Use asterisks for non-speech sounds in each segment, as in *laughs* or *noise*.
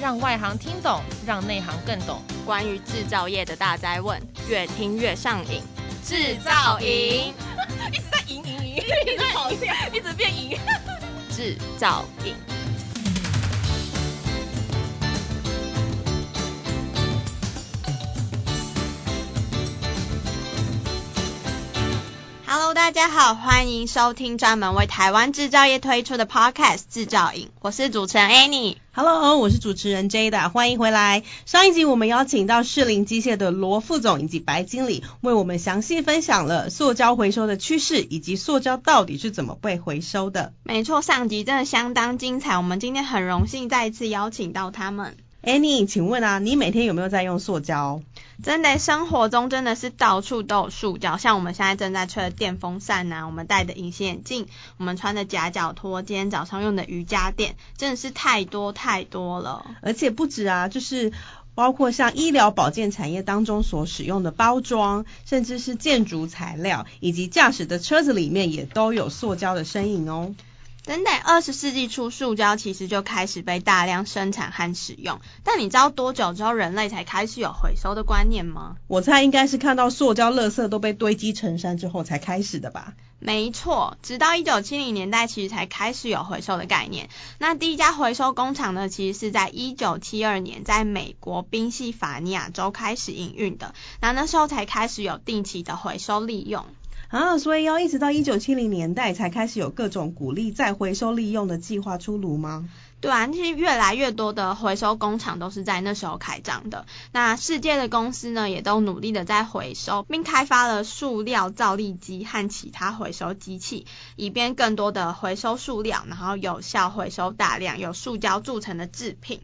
让外行听懂，让内行更懂。关于制造业的大灾问，越听越上瘾。制造营 *laughs* 一直在赢赢赢，一直跑掉，一直变赢。*laughs* 制造营。Hello，大家好，欢迎收听专门为台湾制造业推出的 Podcast 制造营，我是主持人 Annie。Hello，我是主持人 Jada，欢迎回来。上一集我们邀请到士林机械的罗副总以及白经理，为我们详细分享了塑胶回收的趋势，以及塑胶到底是怎么被回收的。没错，上集真的相当精彩，我们今天很荣幸再一次邀请到他们。Annie，请问啊，你每天有没有在用塑胶？真的，生活中真的是到处都有塑胶，像我们现在正在吹的电风扇呐、啊，我们戴的隐形眼镜，我们穿的夹脚拖，今天早上用的瑜伽垫，真的是太多太多了。而且不止啊，就是包括像医疗保健产业当中所使用的包装，甚至是建筑材料，以及驾驶的车子里面也都有塑胶的身影哦。真的，二十世纪初，塑胶其实就开始被大量生产和使用。但你知道多久之后人类才开始有回收的观念吗？我猜应该是看到塑胶垃圾都被堆积成山之后才开始的吧。没错，直到一九七零年代，其实才开始有回收的概念。那第一家回收工厂呢，其实是在一九七二年在美国宾夕法尼亚州开始营运的。那那时候才开始有定期的回收利用。啊，所以要一直到一九七零年代才开始有各种鼓励再回收利用的计划出炉吗？对啊，其实越来越多的回收工厂都是在那时候开张的。那世界的公司呢，也都努力的在回收，并开发了塑料造粒机和其他回收机器，以便更多的回收塑料，然后有效回收大量由塑胶铸成的制品。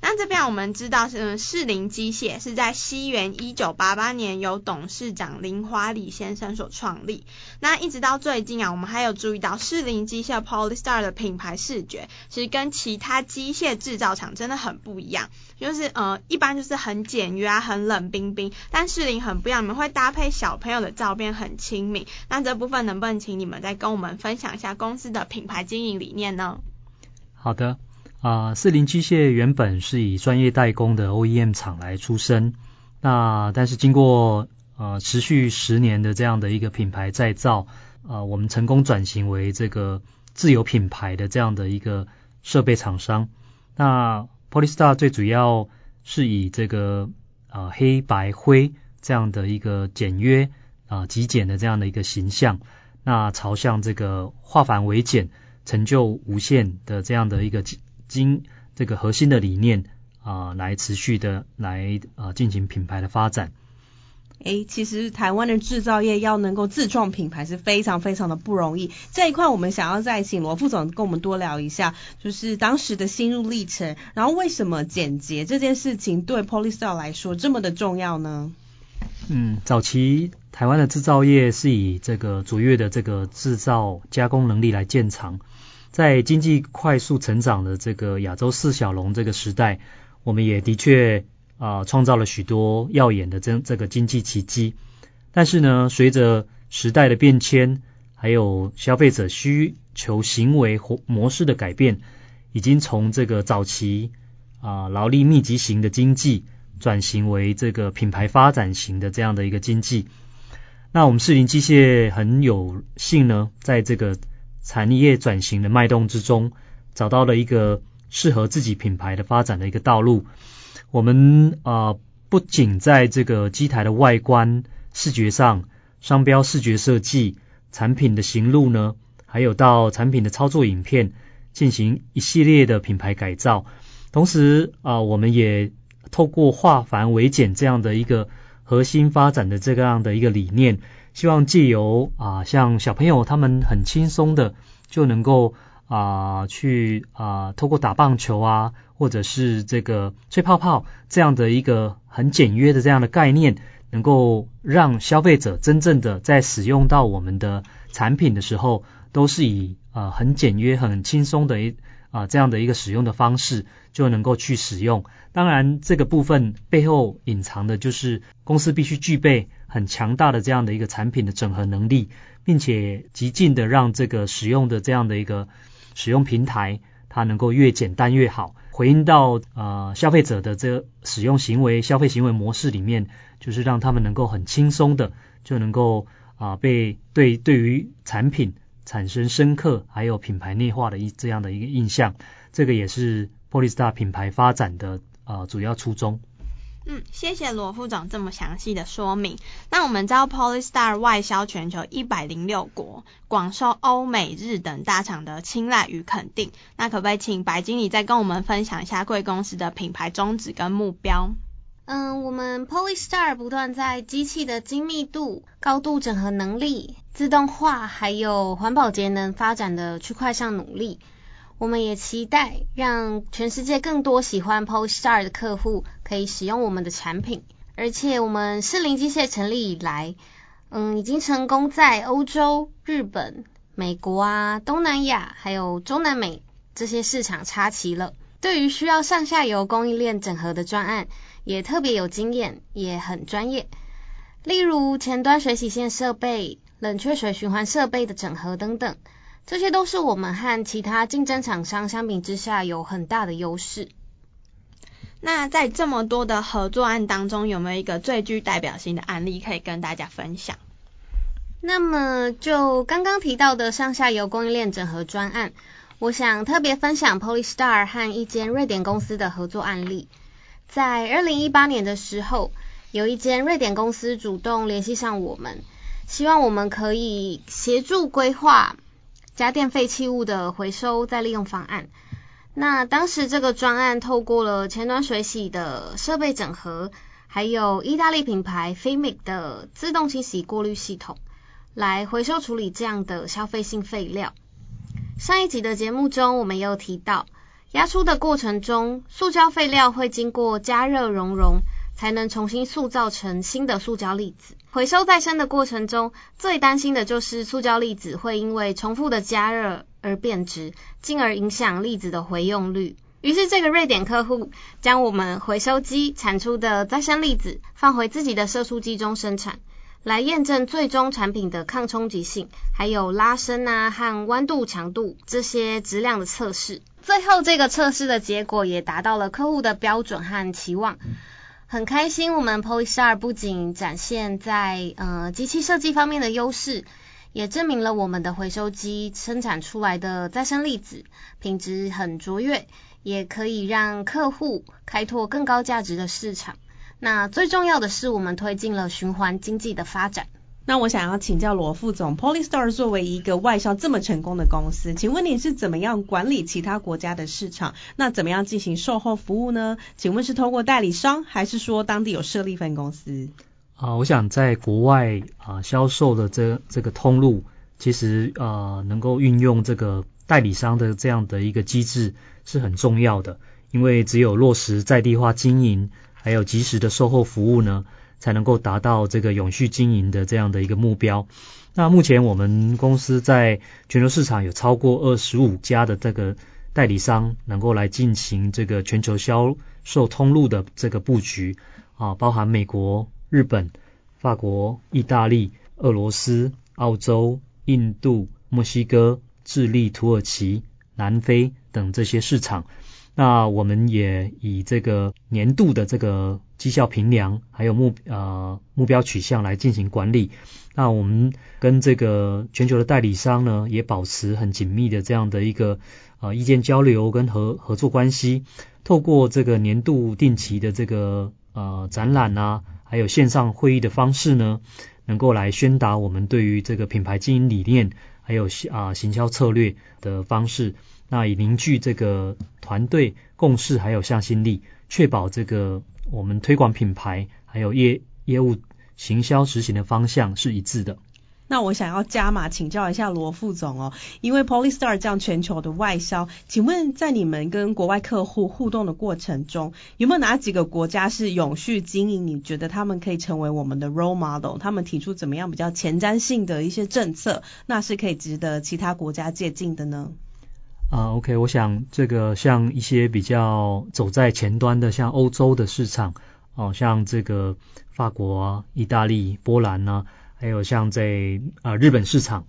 那这边我们知道，是士林机械是在西元一九八八年由董事长林华里先生所创立。那一直到最近啊，我们还有注意到士林机械 Polystar 的品牌视觉，其实跟其他机械制造厂真的很不一样。就是呃，一般就是很简约啊，很冷冰冰，但士林很不一样，你们会搭配小朋友的照片，很亲民。那这部分能不能请你们再跟我们分享一下公司的品牌经营理念呢？好的。啊，四零机械原本是以专业代工的 OEM 厂来出身，那但是经过呃持续十年的这样的一个品牌再造，啊，我们成功转型为这个自有品牌的这样的一个设备厂商。那 Polystar 最主要是以这个啊黑白灰这样的一个简约啊极简的这样的一个形象，那朝向这个化繁为简、成就无限的这样的一个。经这个核心的理念啊、呃，来持续的来啊进行品牌的发展。诶，其实台湾的制造业要能够自创品牌是非常非常的不容易。这一块我们想要再请罗副总跟我们多聊一下，就是当时的心路历程，然后为什么简洁这件事情对 Polystar 来说这么的重要呢？嗯，早期台湾的制造业是以这个卓越的这个制造加工能力来见长。在经济快速成长的这个亚洲四小龙这个时代，我们也的确啊创造了许多耀眼的这这个经济奇迹。但是呢，随着时代的变迁，还有消费者需求行为模式的改变，已经从这个早期啊劳力密集型的经济，转型为这个品牌发展型的这样的一个经济。那我们士林机械很有幸呢，在这个产业转型的脉动之中，找到了一个适合自己品牌的发展的一个道路。我们啊、不仅在这个机台的外观视觉上、商标视觉设计、产品的行路呢，还有到产品的操作影片，进行一系列的品牌改造。同时啊、我们也透过化繁为简这样的一个核心发展的这样的一个理念。希望借由啊，像小朋友他们很轻松的就能够啊去啊，透过打棒球啊，或者是这个吹泡泡这样的一个很简约的这样的概念，能够让消费者真正的在使用到我们的产品的时候，都是以啊很简约、很轻松的一啊这样的一个使用的方式就能够去使用。当然，这个部分背后隐藏的就是公司必须具备。很强大的这样的一个产品的整合能力，并且极尽的让这个使用的这样的一个使用平台它能够越简单越好，回应到呃消费者的这个使用行为、消费行为模式里面，就是让他们能够很轻松的就能够啊、被对对于产品产生深刻还有品牌内化的一这样的一个印象，这个也是 Polystar 品牌发展的呃主要初衷。嗯，谢谢罗副总这么详细的说明。那我们知道 Polystar 外销全球一百零六国，广受欧美日等大厂的青睐与肯定。那可不可以请白经理再跟我们分享一下贵公司的品牌宗旨跟目标？嗯，我们 Polystar 不断在机器的精密度、高度整合能力、自动化还有环保节能发展的区块上努力。我们也期待让全世界更多喜欢 Polestar 的客户可以使用我们的产品，而且我们士林机械成立以来，嗯，已经成功在欧洲、日本、美国啊、东南亚还有中南美这些市场插旗了。对于需要上下游供应链整合的专案，也特别有经验，也很专业。例如前端水洗线设备、冷却水循环设备的整合等等。这些都是我们和其他竞争厂商相比之下有很大的优势。那在这么多的合作案当中，有没有一个最具代表性的案例可以跟大家分享？那么就刚刚提到的上下游供应链整合专案，我想特别分享 Polestar 和一间瑞典公司的合作案例。在二零一八年的时候，有一间瑞典公司主动联系上我们，希望我们可以协助规划。家电废弃物的回收再利用方案。那当时这个专案透过了前端水洗的设备整合，还有意大利品牌 Fimic 的自动清洗过滤系统，来回收处理这样的消费性废料。上一集的节目中，我们也有提到，压出的过程中，塑胶废料会经过加热熔融，才能重新塑造成新的塑胶粒子。回收再生的过程中，最担心的就是塑胶粒子会因为重复的加热而变质，进而影响粒子的回用率。于是，这个瑞典客户将我们回收机产出的再生粒子放回自己的射出机中生产，来验证最终产品的抗冲击性，还有拉伸啊和弯度强度这些质量的测试。最后，这个测试的结果也达到了客户的标准和期望。很开心，我们 Polestar 不仅展现在呃机器设计方面的优势，也证明了我们的回收机生产出来的再生粒子品质很卓越，也可以让客户开拓更高价值的市场。那最重要的是，我们推进了循环经济的发展。那我想要请教罗副总，Polestar 作为一个外销这么成功的公司，请问你是怎么样管理其他国家的市场？那怎么样进行售后服务呢？请问是通过代理商，还是说当地有设立分公司？啊，我想在国外啊销售的这这个通路，其实呃能够运用这个代理商的这样的一个机制是很重要的，因为只有落实在地化经营，还有及时的售后服务呢。才能够达到这个永续经营的这样的一个目标。那目前我们公司在全球市场有超过二十五家的这个代理商，能够来进行这个全球销售通路的这个布局啊，包含美国、日本、法国、意大利、俄罗斯、澳洲、印度、墨西哥、智利、土耳其、南非等这些市场。那我们也以这个年度的这个绩效评量，还有目呃目标取向来进行管理。那我们跟这个全球的代理商呢，也保持很紧密的这样的一个呃意见交流跟合合作关系。透过这个年度定期的这个呃展览啊，还有线上会议的方式呢，能够来宣达我们对于这个品牌经营理念，还有啊行销策略的方式。那以凝聚这个团队共识，还有向心力，确保这个我们推广品牌还有业业务行销执行的方向是一致的。那我想要加码请教一下罗副总哦，因为 Polestar 这样全球的外销，请问在你们跟国外客户互动的过程中，有没有哪几个国家是永续经营？你觉得他们可以成为我们的 role model？他们提出怎么样比较前瞻性的一些政策，那是可以值得其他国家借鉴的呢？啊，OK，我想这个像一些比较走在前端的，像欧洲的市场，哦，像这个法国啊、意大利、波兰呐，还有像在啊日本市场，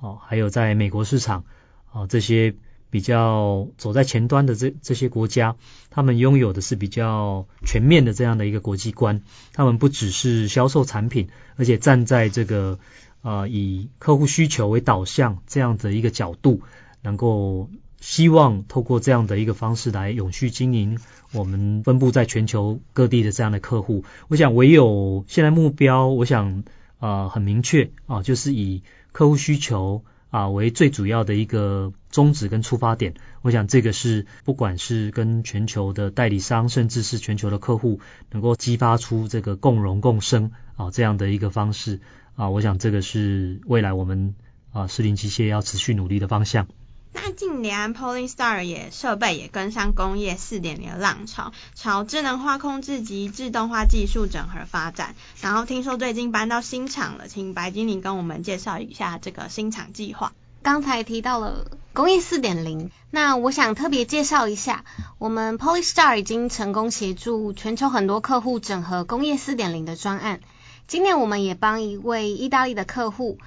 哦，还有在美国市场，哦，这些比较走在前端的这这些国家，他们拥有的是比较全面的这样的一个国际观。他们不只是销售产品，而且站在这个呃以客户需求为导向这样的一个角度，能够希望透过这样的一个方式来永续经营我们分布在全球各地的这样的客户。我想唯有现在目标，我想呃很明确啊，就是以客户需求。啊，为最主要的一个宗旨跟出发点，我想这个是不管是跟全球的代理商，甚至是全球的客户，能够激发出这个共荣共生啊这样的一个方式啊，我想这个是未来我们啊士林机械要持续努力的方向。那近年 Polystar 也设备也跟上工业四点零的浪潮，朝智能化控制及自动化技术整合发展。然后听说最近搬到新厂了，请白经理跟我们介绍一下这个新厂计划。刚才提到了工业四点零，那我想特别介绍一下，我们 Polystar 已经成功协助全球很多客户整合工业四点零的专案。今年我们也帮一位意大利的客户。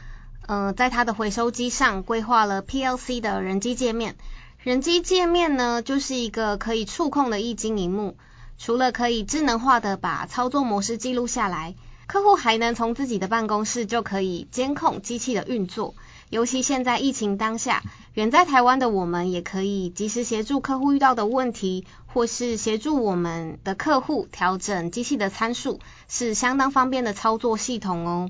呃，在它的回收机上规划了 PLC 的人机界面。人机界面呢，就是一个可以触控的液晶荧幕。除了可以智能化的把操作模式记录下来，客户还能从自己的办公室就可以监控机器的运作。尤其现在疫情当下，远在台湾的我们也可以及时协助客户遇到的问题，或是协助我们的客户调整机器的参数，是相当方便的操作系统哦。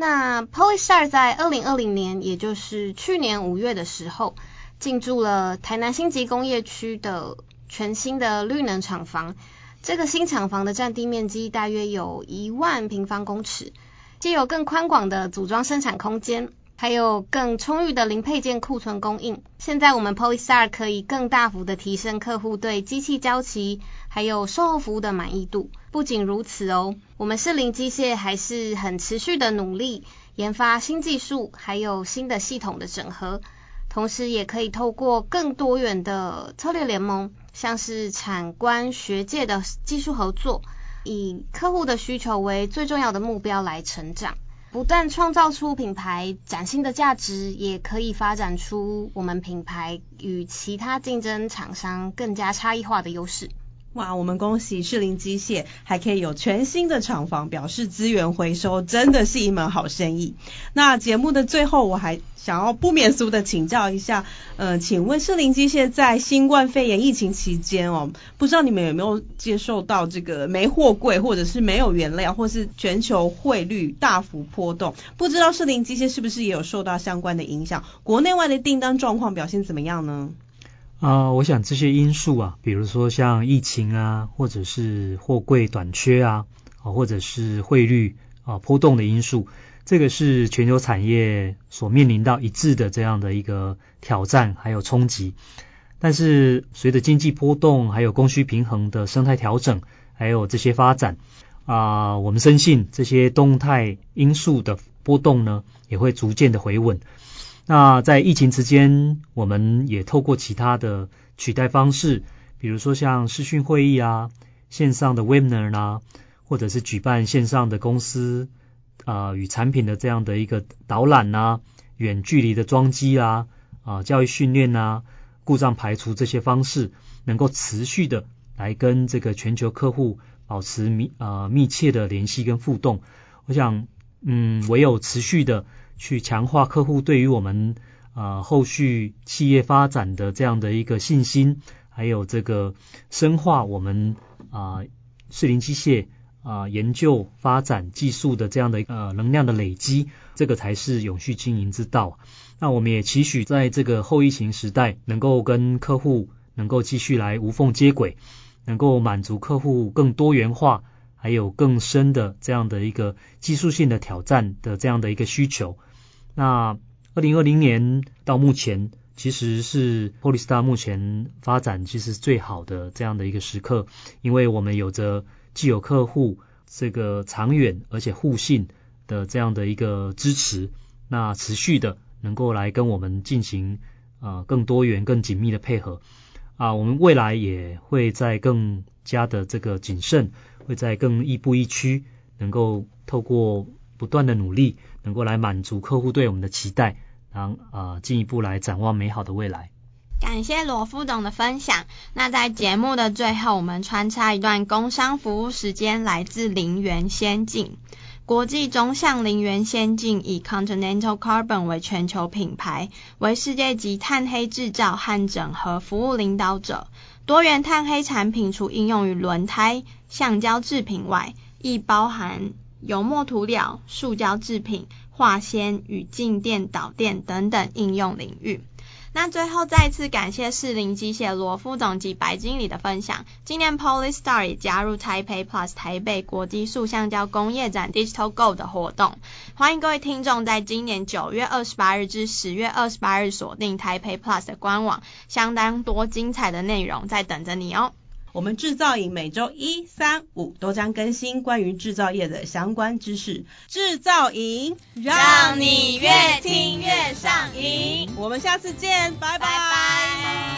那 Polystar 在二零二零年，也就是去年五月的时候，进驻了台南新集工业区的全新的绿能厂房。这个新厂房的占地面积大约有一万平方公尺，既有更宽广的组装生产空间。还有更充裕的零配件库存供应。现在我们 Polystar 可以更大幅的提升客户对机器交期还有售后服务的满意度。不仅如此哦，我们士林机械还是很持续的努力研发新技术，还有新的系统的整合。同时也可以透过更多元的策略联盟，像是产官学界的技术合作，以客户的需求为最重要的目标来成长。不但创造出品牌崭新的价值，也可以发展出我们品牌与其他竞争厂商更加差异化的优势。哇，我们恭喜士林机械还可以有全新的厂房，表示资源回收真的是一门好生意。那节目的最后，我还想要不免俗的请教一下，呃，请问士林机械在新冠肺炎疫情期间哦，不知道你们有没有接受到这个没货柜，或者是没有原料，或是全球汇率大幅波动？不知道士林机械是不是也有受到相关的影响？国内外的订单状况表现怎么样呢？啊、我想这些因素啊，比如说像疫情啊，或者是货柜短缺啊，啊，或者是汇率啊波动的因素，这个是全球产业所面临到一致的这样的一个挑战还有冲击。但是随着经济波动，还有供需平衡的生态调整，还有这些发展啊、我们深信这些动态因素的波动呢，也会逐渐的回稳。那在疫情期间，我们也透过其他的取代方式，比如说像视讯会议啊、线上的 Webinar 啊，或者是举办线上的公司啊、与产品的这样的一个导览啊、远距离的装机啊、啊教育训练啊、故障排除这些方式，能够持续的来跟这个全球客户保持密啊、密切的联系跟互动。我想，嗯，唯有持续的。去强化客户对于我们啊、呃、后续企业发展的这样的一个信心，还有这个深化我们啊士林机械啊、研究发展技术的这样的呃能量的累积，这个才是永续经营之道。那我们也期许在这个后疫情时代，能够跟客户能够继续来无缝接轨，能够满足客户更多元化，还有更深的这样的一个技术性的挑战的这样的一个需求。那二零二零年到目前，其实是 Polystar 目前发展其实最好的这样的一个时刻，因为我们有着既有客户这个长远而且互信的这样的一个支持，那持续的能够来跟我们进行啊更多元、更紧密的配合。啊，我们未来也会在更加的这个谨慎，会在更亦步亦趋，能够透过不断的努力。能够来满足客户对我们的期待，然后啊进一步来展望美好的未来。感谢罗副总的分享。那在节目的最后，我们穿插一段工商服务时间，来自林园先进。国际中橡林园先进以 Continental Carbon 为全球品牌，为世界级碳黑制造和整合服务领导者。多元碳黑产品除应用于轮胎、橡胶制品外，亦包含油墨涂料、塑胶制品、化纤与静电导电等等应用领域。那最后再次感谢士林机械罗副总及白经理的分享。今年 Polystar 也加入 Taipei Plus 台北国际塑橡胶工业展 Digital Go 的活动，欢迎各位听众在今年九月二十八日至十月二十八日锁定 Taipei Plus 的官网，相当多精彩的内容在等着你哦。我们制造营每周一、三、五都将更新关于制造业的相关知识。制造营让你越听越上瘾。我们下次见，拜拜。拜拜。